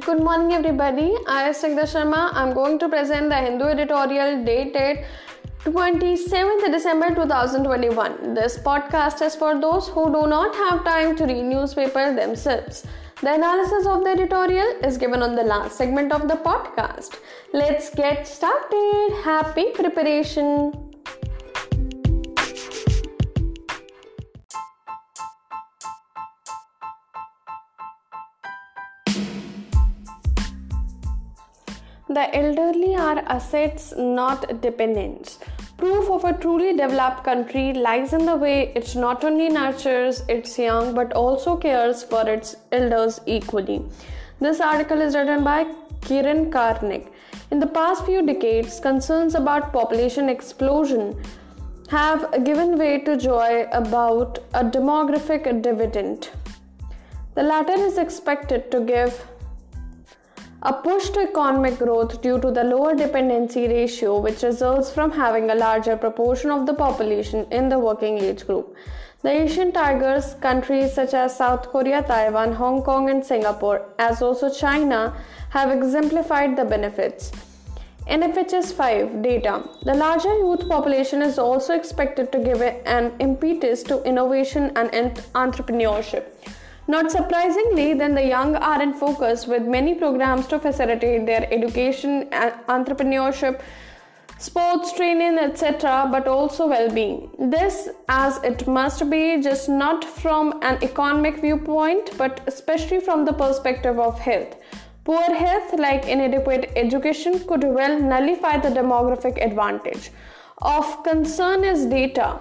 Good morning, everybody. I am Sigda Sharma. I'm going to present the Hindu editorial dated 27th December 2021. This podcast is for those who do not have time to read newspaper themselves. The analysis of the editorial is given on the last segment of the podcast. Let's get started. Happy preparation. The elderly are assets, not dependents. Proof of a truly developed country lies in the way it not only nurtures its young but also cares for its elders equally. This article is written by Kiran Karnik. In the past few decades, concerns about population explosion have given way to joy about a demographic dividend. The latter is expected to give a push to economic growth due to the lower dependency ratio, which results from having a larger proportion of the population in the working age group. The Asian tigers, countries such as South Korea, Taiwan, Hong Kong, and Singapore, as also China, have exemplified the benefits. NFHS 5 data. The larger youth population is also expected to give an impetus to innovation and entrepreneurship. Not surprisingly, then the young are in focus with many programs to facilitate their education, entrepreneurship, sports training, etc., but also well being. This, as it must be, just not from an economic viewpoint, but especially from the perspective of health. Poor health, like inadequate education, could well nullify the demographic advantage. Of concern is data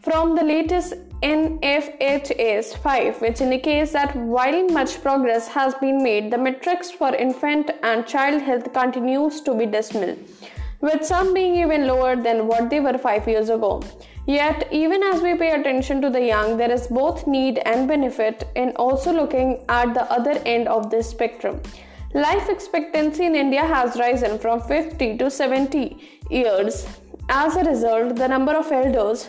from the latest NFHS 5, which indicates that while much progress has been made, the metrics for infant and child health continues to be dismal, with some being even lower than what they were 5 years ago. Yet, even as we pay attention to the young, there is both need and benefit in also looking at the other end of this spectrum. Life expectancy in India has risen from 50 to 70 years. As a result, the number of elders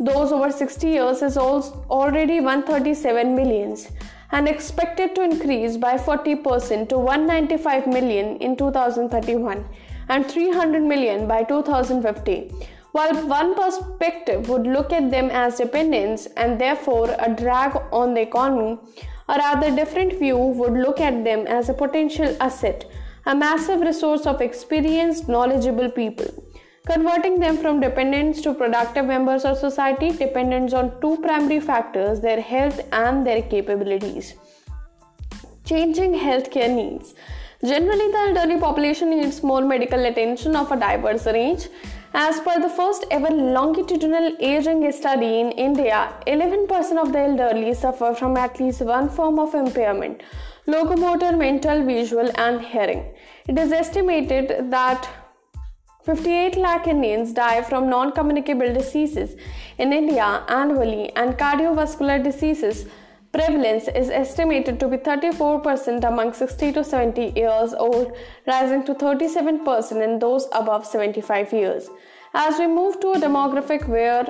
those over 60 years is already 137 millions and expected to increase by 40% to 195 million in 2031 and 300 million by 2050. While one perspective would look at them as dependents and therefore a drag on the economy, a rather different view would look at them as a potential asset, a massive resource of experienced, knowledgeable people. Converting them from dependents to productive members of society depends on two primary factors their health and their capabilities. Changing healthcare needs. Generally, the elderly population needs more medical attention of a diverse range. As per the first ever longitudinal aging study in India, 11% of the elderly suffer from at least one form of impairment locomotor, mental, visual, and hearing. It is estimated that 58 lakh Indians die from non communicable diseases in India annually, and cardiovascular diseases prevalence is estimated to be 34% among 60 to 70 years old, rising to 37% in those above 75 years. As we move to a demographic where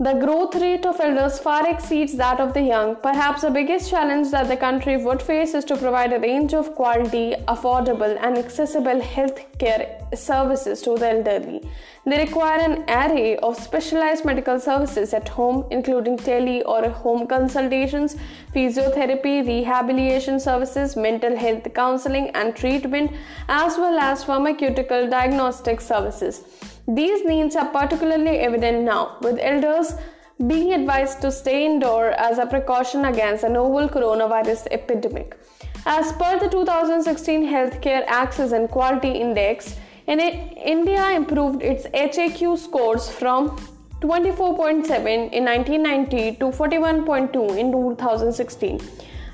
the growth rate of elders far exceeds that of the young. Perhaps the biggest challenge that the country would face is to provide a range of quality, affordable, and accessible health care services to the elderly. They require an array of specialized medical services at home, including tele or home consultations, physiotherapy, rehabilitation services, mental health counseling and treatment, as well as pharmaceutical diagnostic services. These needs are particularly evident now, with elders being advised to stay indoor as a precaution against the novel coronavirus epidemic. As per the 2016 Healthcare Access and Quality Index, India improved its HAQ scores from 24.7 in 1990 to 41.2 in 2016.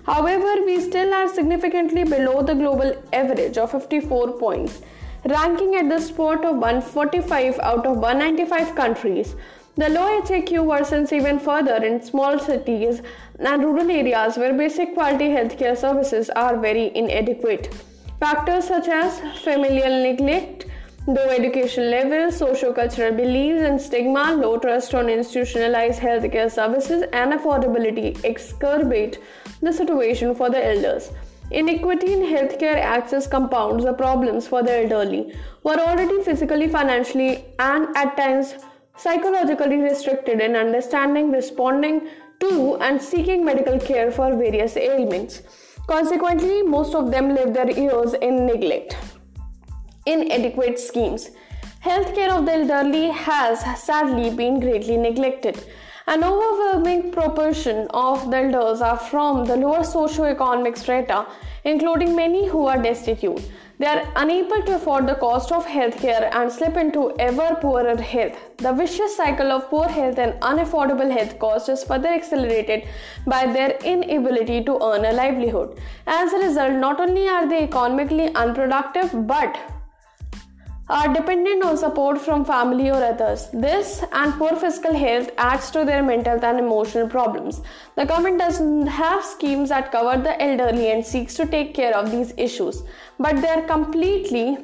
However, we still are significantly below the global average of 54 points ranking at the spot of 145 out of 195 countries. The low HAQ worsens even further in small cities and rural areas where basic quality healthcare services are very inadequate. Factors such as familial neglect, low education levels, socio-cultural beliefs and stigma, low trust on institutionalized healthcare services, and affordability exacerbate the situation for the elders. Inequity in healthcare access compounds the problems for the elderly, who are already physically, financially, and at times psychologically restricted in understanding, responding to, and seeking medical care for various ailments. Consequently, most of them live their years in neglect. Inadequate schemes. Healthcare of the elderly has sadly been greatly neglected. An overwhelming proportion of the elders are from the lower socio-economic strata, including many who are destitute. They are unable to afford the cost of healthcare and slip into ever poorer health. The vicious cycle of poor health and unaffordable health costs is further accelerated by their inability to earn a livelihood. As a result, not only are they economically unproductive but are dependent on support from family or others. This and poor physical health adds to their mental and emotional problems. The government doesn't have schemes that cover the elderly and seeks to take care of these issues, but they are completely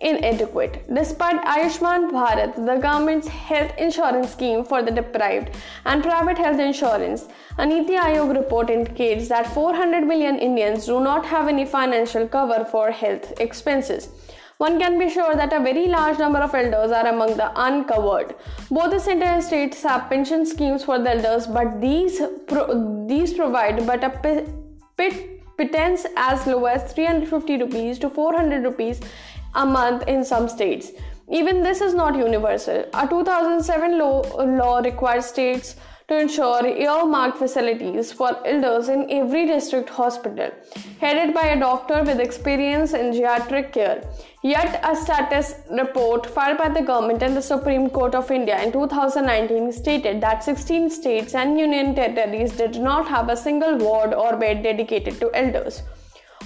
inadequate. Despite Ayushman Bharat, the government's health insurance scheme for the deprived and private health insurance, a Niti Aayog report indicates that 400 million Indians do not have any financial cover for health expenses one can be sure that a very large number of elders are among the uncovered. Both the center and states have pension schemes for the elders, but these pro- these provide but a pit- pittance as low as 350 rupees to 400 rupees a month in some states. Even this is not universal. A 2007 law, law requires states to ensure earmarked facilities for elders in every district hospital, headed by a doctor with experience in geriatric care. Yet, a status report filed by the government and the Supreme Court of India in 2019 stated that 16 states and union territories did not have a single ward or bed dedicated to elders.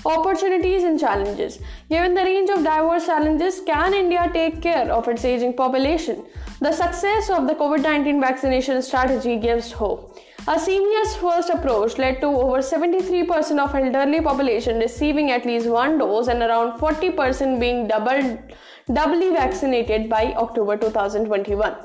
Opportunities and challenges. Given the range of diverse challenges, can India take care of its aging population? The success of the COVID 19 vaccination strategy gives hope. A seamless first approach led to over 73% of elderly population receiving at least one dose and around 40% being double, doubly vaccinated by October 2021.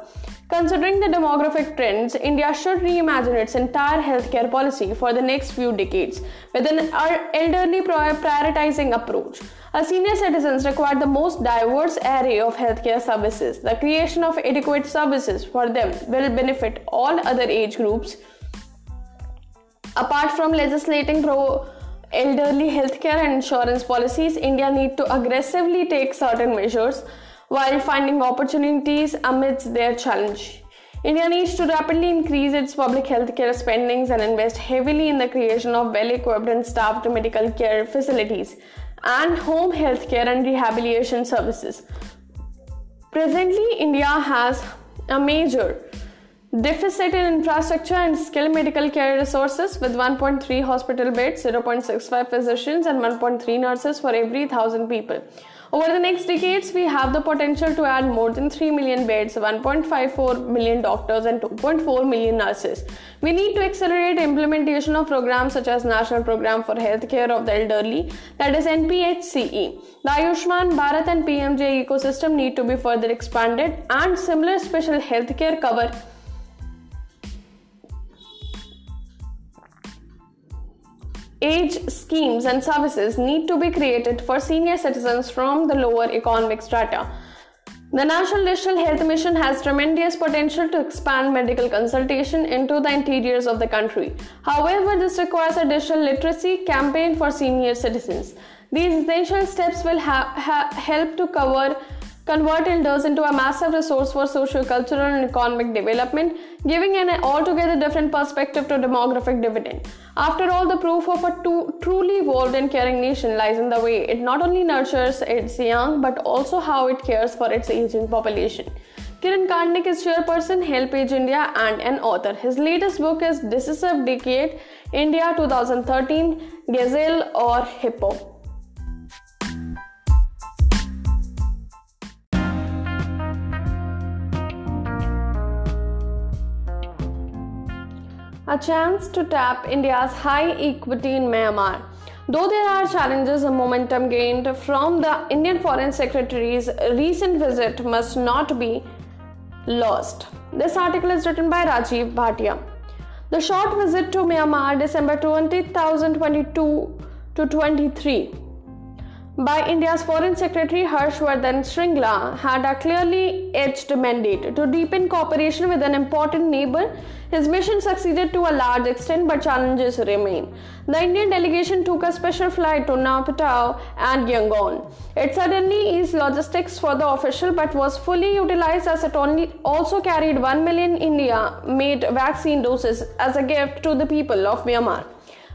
Considering the demographic trends, India should reimagine its entire healthcare policy for the next few decades with an er, elderly prioritizing approach. Our senior citizens require the most diverse array of healthcare services. The creation of adequate services for them will benefit all other age groups. Apart from legislating pro elderly healthcare and insurance policies, India need to aggressively take certain measures while finding opportunities amidst their challenge. India needs to rapidly increase its public healthcare spendings and invest heavily in the creation of well equipped and staffed medical care facilities and home healthcare and rehabilitation services. Presently, India has a major deficit in infrastructure and skilled medical care resources with 1.3 hospital beds, 0.65 physicians, and 1.3 nurses for every 1,000 people. Over the next decades, we have the potential to add more than 3 million beds, 1.54 million doctors, and 2.4 million nurses. We need to accelerate implementation of programs such as National Program for Healthcare of the Elderly, that is NPHCE. The Ayushman Bharat and PMJ ecosystem need to be further expanded, and similar special healthcare cover age schemes and services need to be created for senior citizens from the lower economic strata. The National Digital Health Mission has tremendous potential to expand medical consultation into the interiors of the country. However, this requires a digital literacy campaign for senior citizens. These essential steps will ha- ha- help to cover convert elders into a massive resource for socio-cultural and economic development, giving an altogether different perspective to demographic dividend. After all, the proof of a truly evolved and caring nation lies in the way it not only nurtures its young but also how it cares for its aging population. Kiran Karnik is chairperson Help Age India and an author. His latest book is Decisive Decade India 2013 Gazelle or Hippo. A chance to tap India's high equity in Myanmar. Though there are challenges, the momentum gained from the Indian Foreign Secretary's recent visit must not be lost. This article is written by Rajiv Bhatia. The short visit to Myanmar, December 20, 2022 to 23 by India's Foreign Secretary Harshvardhan Shringla had a clearly edged mandate to deepen cooperation with an important neighbor. His mission succeeded to a large extent, but challenges remain. The Indian delegation took a special flight to Naypyidaw and Yangon. It suddenly eased logistics for the official, but was fully utilized as it only also carried 1 million India-made vaccine doses as a gift to the people of Myanmar.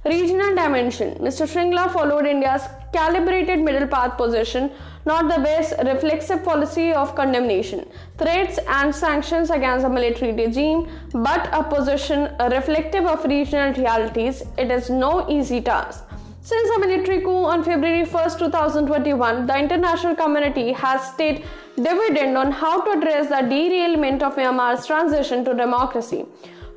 Regional dimension. Mr. Shringla followed India's calibrated middle path position, not the West's reflexive policy of condemnation, threats, and sanctions against the military regime, but a position reflective of regional realities. It is no easy task. Since the military coup on February 1, 2021, the international community has stayed dividend on how to address the derailment of Myanmar's transition to democracy.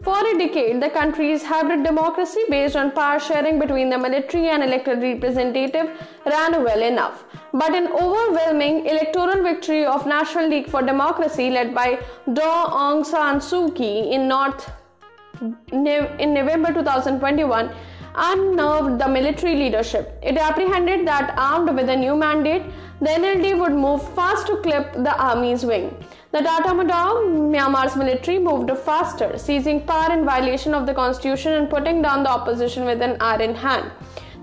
For a decade, the country's hybrid democracy based on power sharing between the military and elected representative ran well enough. But an overwhelming electoral victory of National League for Democracy led by Daw Aung San Suu Kyi in North in November 2021 unnerved the military leadership. It apprehended that armed with a new mandate, the NLD would move fast to clip the army's wing. The Tatmadaw, Myanmar's military, moved faster, seizing power in violation of the constitution and putting down the opposition with an iron hand.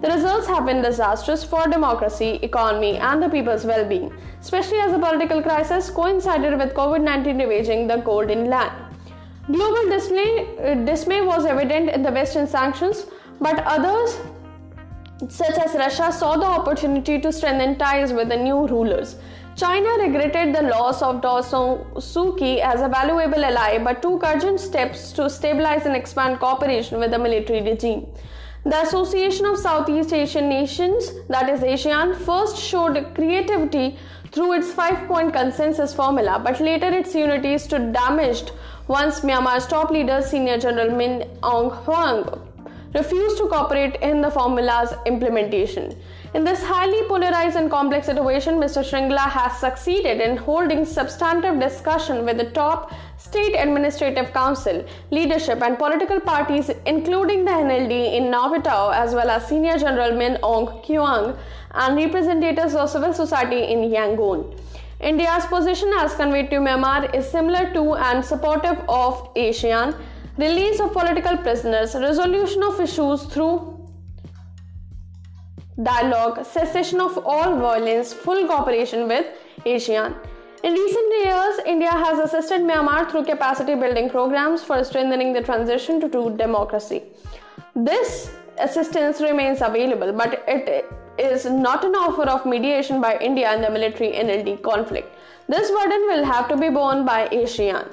The results have been disastrous for democracy, economy, and the people's well being, especially as the political crisis coincided with COVID 19 ravaging the Golden Land. Global dismay, uh, dismay was evident in the Western sanctions, but others, such as Russia, saw the opportunity to strengthen ties with the new rulers. China regretted the loss of Daw Suu Kyi as a valuable ally but took urgent steps to stabilize and expand cooperation with the military regime. The Association of Southeast Asian Nations, that is ASEAN, first showed creativity through its five point consensus formula, but later its unity stood damaged once Myanmar's top leader, Senior General Min Aung Hlaing, refused to cooperate in the formula's implementation. In this highly polarized and complex situation, Mr. Shringla has succeeded in holding substantive discussion with the top state administrative council, leadership, and political parties, including the NLD in Naypyidaw, as well as Senior General Min Aung Hlaing and representatives of civil society in Yangon. India's position as conveyed to Myanmar is similar to and supportive of ASEAN, release of political prisoners, resolution of issues through dialogue, cessation of all violence, full cooperation with ASEAN. In recent years, India has assisted Myanmar through capacity building programs for strengthening the transition to true democracy. This assistance remains available, but it is not an offer of mediation by India in the military NLD conflict. This burden will have to be borne by ASEAN.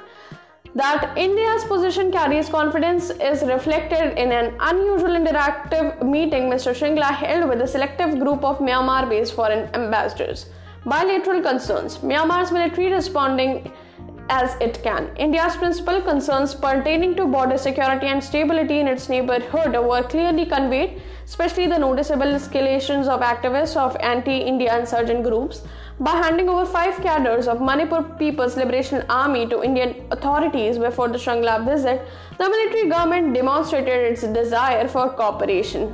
That India's position carries confidence is reflected in an unusual interactive meeting Mr. Shringla held with a selective group of Myanmar based foreign ambassadors. Bilateral concerns Myanmar's military responding as it can. India's principal concerns pertaining to border security and stability in its neighborhood were clearly conveyed, especially the noticeable escalations of activists of anti India insurgent groups by handing over five cadres of Manipur People's Liberation Army to Indian authorities before the Shringla visit, the military government demonstrated its desire for cooperation.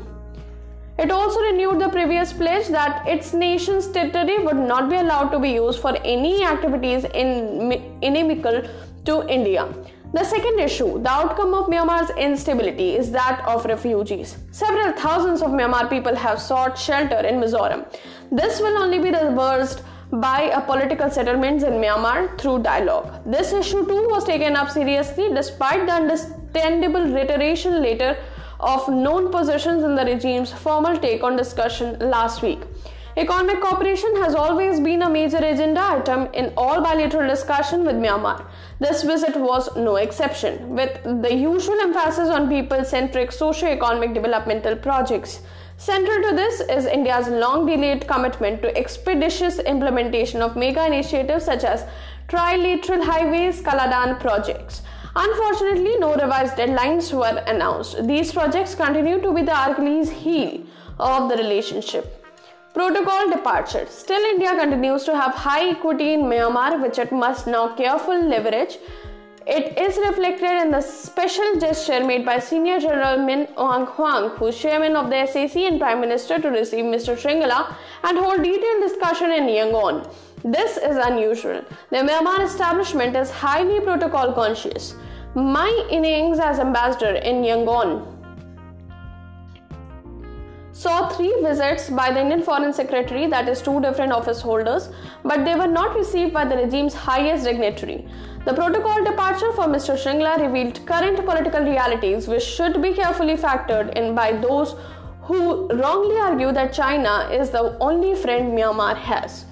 It also renewed the previous pledge that its nation's territory would not be allowed to be used for any activities in, inimical to India. The second issue, the outcome of Myanmar's instability, is that of refugees. Several thousands of Myanmar people have sought shelter in Mizoram. This will only be reversed by a political settlements in Myanmar through dialogue. This issue too was taken up seriously despite the understandable reiteration later of known positions in the regime's formal take on discussion last week. Economic cooperation has always been a major agenda item in all bilateral discussion with Myanmar. This visit was no exception, with the usual emphasis on people centric socio economic developmental projects. Central to this is India's long delayed commitment to expeditious implementation of mega initiatives such as trilateral highways, Kaladan projects. Unfortunately, no revised deadlines were announced. These projects continue to be the Achilles heel of the relationship. Protocol departure. Still, India continues to have high equity in Myanmar, which it must now carefully leverage It is reflected in the special gesture made by Senior General Min Aung Hlaing, who is chairman of the SAC and Prime Minister, to receive Mr. Shringla and hold detailed discussion in Yangon. This is unusual. The Myanmar establishment is highly protocol conscious. My innings as ambassador in Yangon saw three visits by the Indian Foreign Secretary, that is, two different office holders, but they were not received by the regime's highest dignitary. The protocol departure for Mr. Shringla revealed current political realities which should be carefully factored in by those who wrongly argue that China is the only friend Myanmar has.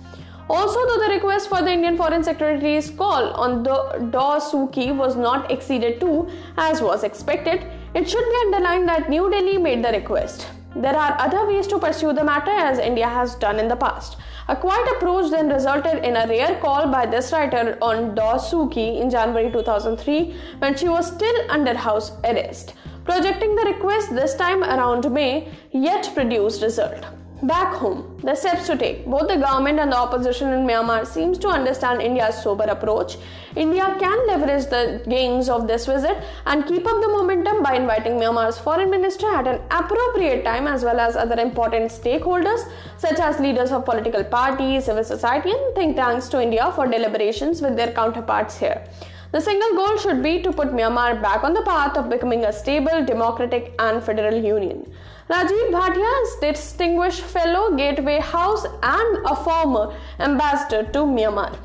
Also, though the request for the Indian Foreign Secretary's call on the Daw Suu Kyi was not acceded to, as was expected, it should be underlined that New Delhi made the request. There are other ways to pursue the matter as India has done in the past. A quiet approach then resulted in a rare call by this writer on Suu in January 2003 when she was still under house arrest. Projecting the request this time around May yet produced result. Back home, the steps to take. Both the government and the opposition in Myanmar seems to understand India's sober approach. India can leverage the gains of this visit and keep up the momentum by inviting Myanmar's foreign minister at an appropriate time as well as other important stakeholders such as leaders of political parties, civil society and think tanks to India for deliberations with their counterparts here. The single goal should be to put Myanmar back on the path of becoming a stable, democratic, and federal union. Rajiv Bhatia is Distinguished Fellow, Gateway House, and a former ambassador to Myanmar.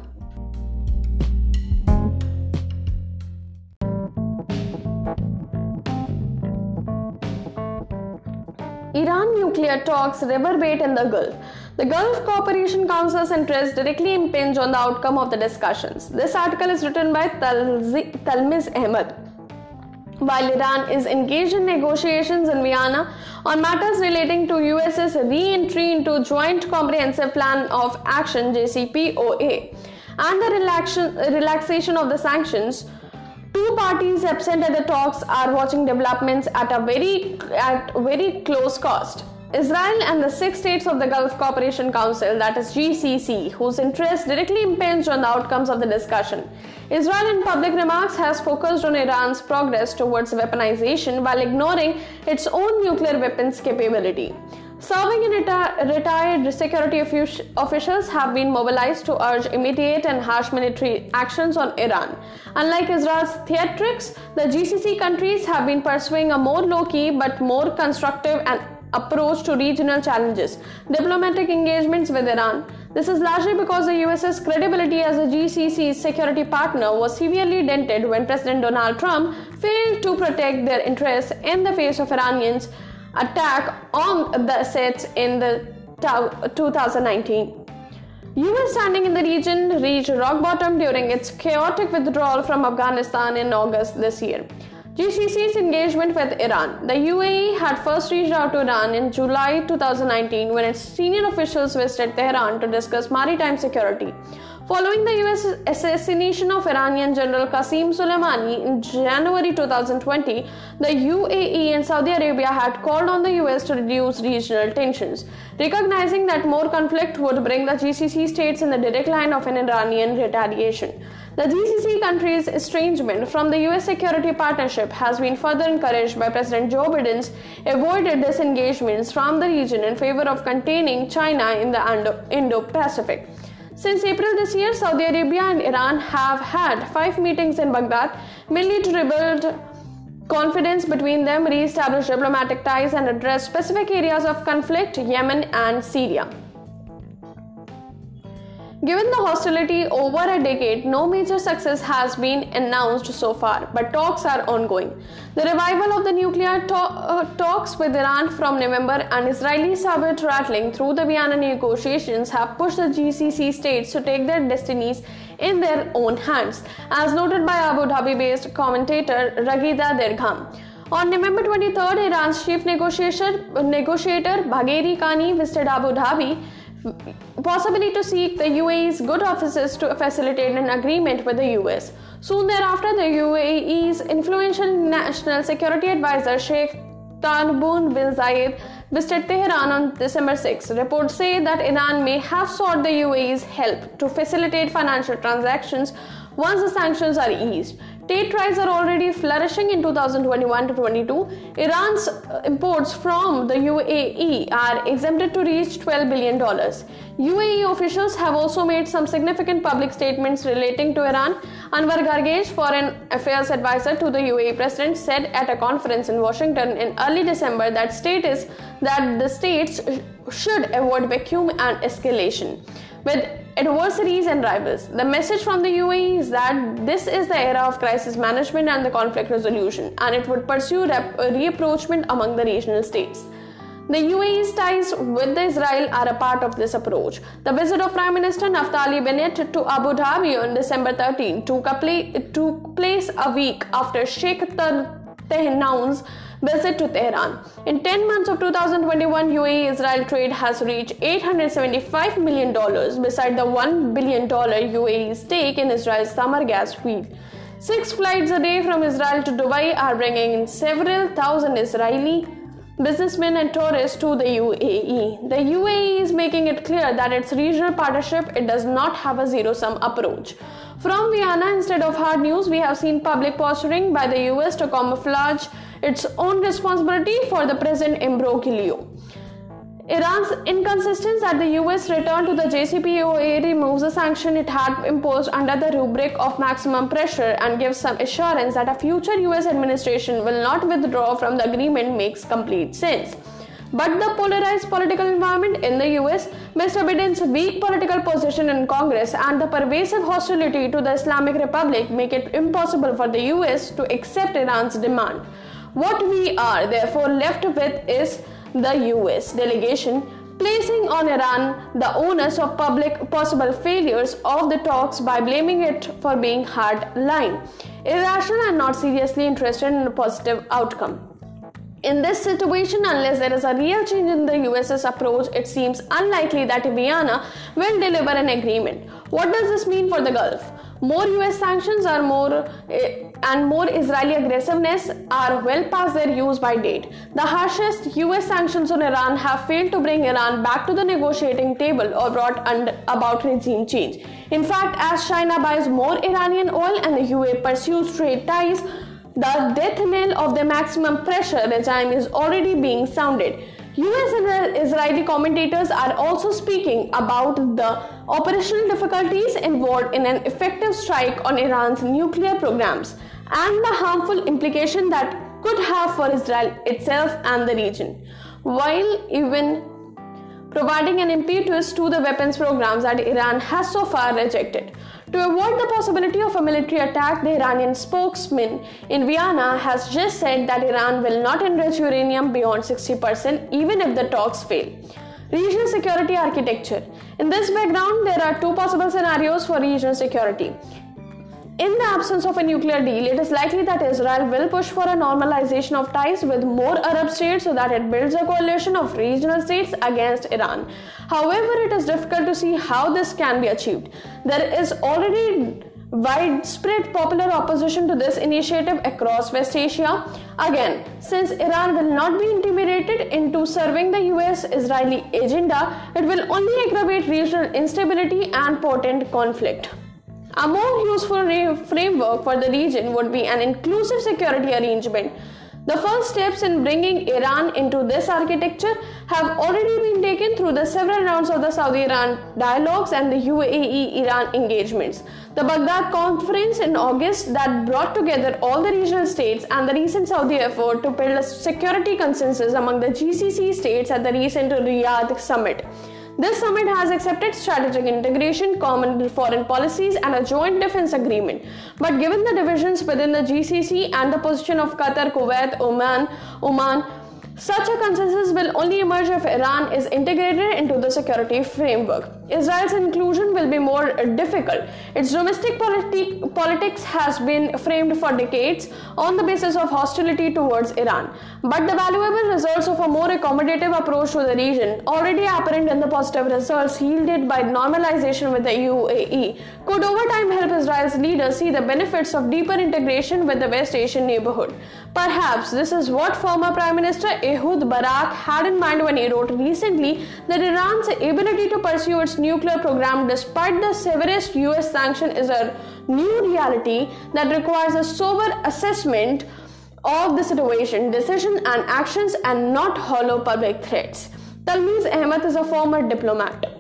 Iran nuclear talks reverberate in the Gulf. The Gulf Cooperation Council's interests directly impinge on the outcome of the discussions. This article is written by Talmiz Ahmed. While Iran is engaged in negotiations in Vienna on matters relating to US's re-entry into Joint Comprehensive Plan of Action JCPOA and the relaxation of the sanctions, two parties absent at the talks are watching developments at a very at very close cost. Israel and the six states of the Gulf Cooperation Council, that is GCC, whose interests directly impinge on the outcomes of the discussion. Israel, in public remarks, has focused on Iran's progress towards weaponization while ignoring its own nuclear weapons capability. Serving and reti- retired security officials have been mobilized to urge immediate and harsh military actions on Iran. Unlike Israel's theatrics, the GCC countries have been pursuing a more low key but more constructive and approach to regional challenges, diplomatic engagements with Iran. This is largely because the US's credibility as a GCC security partner was severely dented when President Donald Trump failed to protect their interests in the face of Iranians' attack on the assets in the 2019. US standing in the region reached rock bottom during its chaotic withdrawal from Afghanistan in August this year. GCC's engagement with Iran. The UAE had first reached out to Iran in July 2019 when its senior officials visited Tehran to discuss maritime security. Following the US assassination of Iranian General Qasem Soleimani in January 2020, the UAE and Saudi Arabia had called on the US to reduce regional tensions, recognizing that more conflict would bring the GCC states in the direct line of an Iranian retaliation. The GCC countries' estrangement from the US security partnership has been further encouraged by President Joe Biden's avoided disengagements from the region in favor of containing China in the Indo Pacific. Since April this year, Saudi Arabia and Iran have had five meetings in Baghdad, mainly to rebuild confidence between them, re establish diplomatic ties, and address specific areas of conflict Yemen and Syria. Given the hostility over a decade, no major success has been announced so far, but talks are ongoing. The revival of the nuclear to- uh, talks with Iran from November and Israeli saber rattling through the Vienna negotiations have pushed the GCC states to take their destinies in their own hands, as noted by Abu Dhabi based commentator Raghida Dergham. On November 23rd, Iran's chief negotiator, negotiator Bagheri Kani visited Abu Dhabi possibly to seek the UAE's good offices to facilitate an agreement with the US. Soon thereafter, the UAE's influential national security advisor Sheikh Tahnoon bin Zayed visited Tehran on December 6. Reports say that Iran may have sought the UAE's help to facilitate financial transactions once the sanctions are eased. Trade ties are already flourishing in 2021 to 22. Iran's uh, imports from the UAE are exempted to reach $12 billion. UAE officials have also made some significant public statements relating to Iran. Anwar Gargash, foreign affairs advisor to the UAE president, said at a conference in Washington in early December that state is that the states should avoid vacuum and escalation with adversaries and rivals. The message from the UAE is that this is the era of crisis management and the conflict resolution, and it would pursue rep- uh, reapproachment among the regional states. The UAE's ties with Israel are a part of this approach. The visit of Prime Minister Naftali Bennett to Abu Dhabi on December 13 took, took place a week after Sheikh Tahnoun's visit to Tehran. In 10 months of 2021, UAE Israel trade has reached $875 million, beside the $1 billion UAE stake in Israel's Tamar gas field. Six flights a day from Israel to Dubai are bringing in several thousand Israeli businessmen and tourists to the UAE. The UAE is making it clear that its regional partnership it does not have a zero-sum approach. From Vienna, instead of hard news, we have seen public posturing by the US to camouflage its own responsibility for the present imbroglio. Iran's inconsistence that the US return to the JCPOA removes the sanction it had imposed under the rubric of maximum pressure and gives some assurance that a future US administration will not withdraw from the agreement makes complete sense. But the polarized political environment in the US, Mr. Biden's weak political position in Congress, and the pervasive hostility to the Islamic Republic make it impossible for the US to accept Iran's demand. What we are therefore left with is the US delegation placing on Iran the onus of public possible failures of the talks by blaming it for being hard line, irrational and not seriously interested in a positive outcome. In this situation, unless there is a real change in the US's approach, it seems unlikely that Vienna will deliver an agreement. What does this mean for the Gulf? More US sanctions are more eh, and more Israeli aggressiveness are well past their use by date. The harshest US sanctions on Iran have failed to bring Iran back to the negotiating table or brought about regime change. In fact, as China buys more Iranian oil and the UA pursues trade ties, the death knell of the maximum pressure regime is already being sounded. US and Israeli commentators are also speaking about the operational difficulties involved in an effective strike on Iran's nuclear programs and the harmful implication that could have for Israel itself and the region. While even providing an impetus to the weapons programs that Iran has so far rejected. To avoid the possibility of a military attack, the Iranian spokesman in Vienna has just said that Iran will not enrich uranium beyond 60% even if the talks fail. Regional security architecture. In this background, there are two possible scenarios for regional security. In the absence of a nuclear deal, it is likely that Israel will push for a normalization of ties with more Arab states so that it builds a coalition of regional states against Iran. However, it is difficult to see how this can be achieved. There is already widespread popular opposition to this initiative across West Asia. Again, since Iran will not be intimidated into serving the US Israeli agenda, it will only aggravate regional instability and potent conflict. A more useful framework for the region would be an inclusive security arrangement. The first steps in bringing Iran into this architecture have already been taken through the several rounds of the Saudi Iran dialogues and the UAE Iran engagements. The Baghdad conference in August that brought together all the regional states and the recent Saudi effort to build a security consensus among the GCC states at the recent Riyadh summit. This summit has accepted strategic integration, common foreign policies, and a joint defense agreement. But given the divisions within the GCC and the position of Qatar, Kuwait, Oman, Oman, such a consensus will only emerge if Iran is integrated into the security framework. Israel's inclusion will be more difficult. Its domestic politi- politics has been framed for decades on the basis of hostility towards Iran. But the valuable results of a more accommodative approach to the region, already apparent in the positive results yielded by normalization with the UAE, could over time help Israel's leaders see the benefits of deeper integration with the West Asian neighborhood. Perhaps this is what former Prime Minister Ehud Barak had in mind when he wrote recently that Iran's ability to pursue its nuclear program despite the severest US sanction is a new reality that requires a sober assessment of the situation, decision, and actions, and not hollow public threats. Talmiz Ahmed is a former diplomat.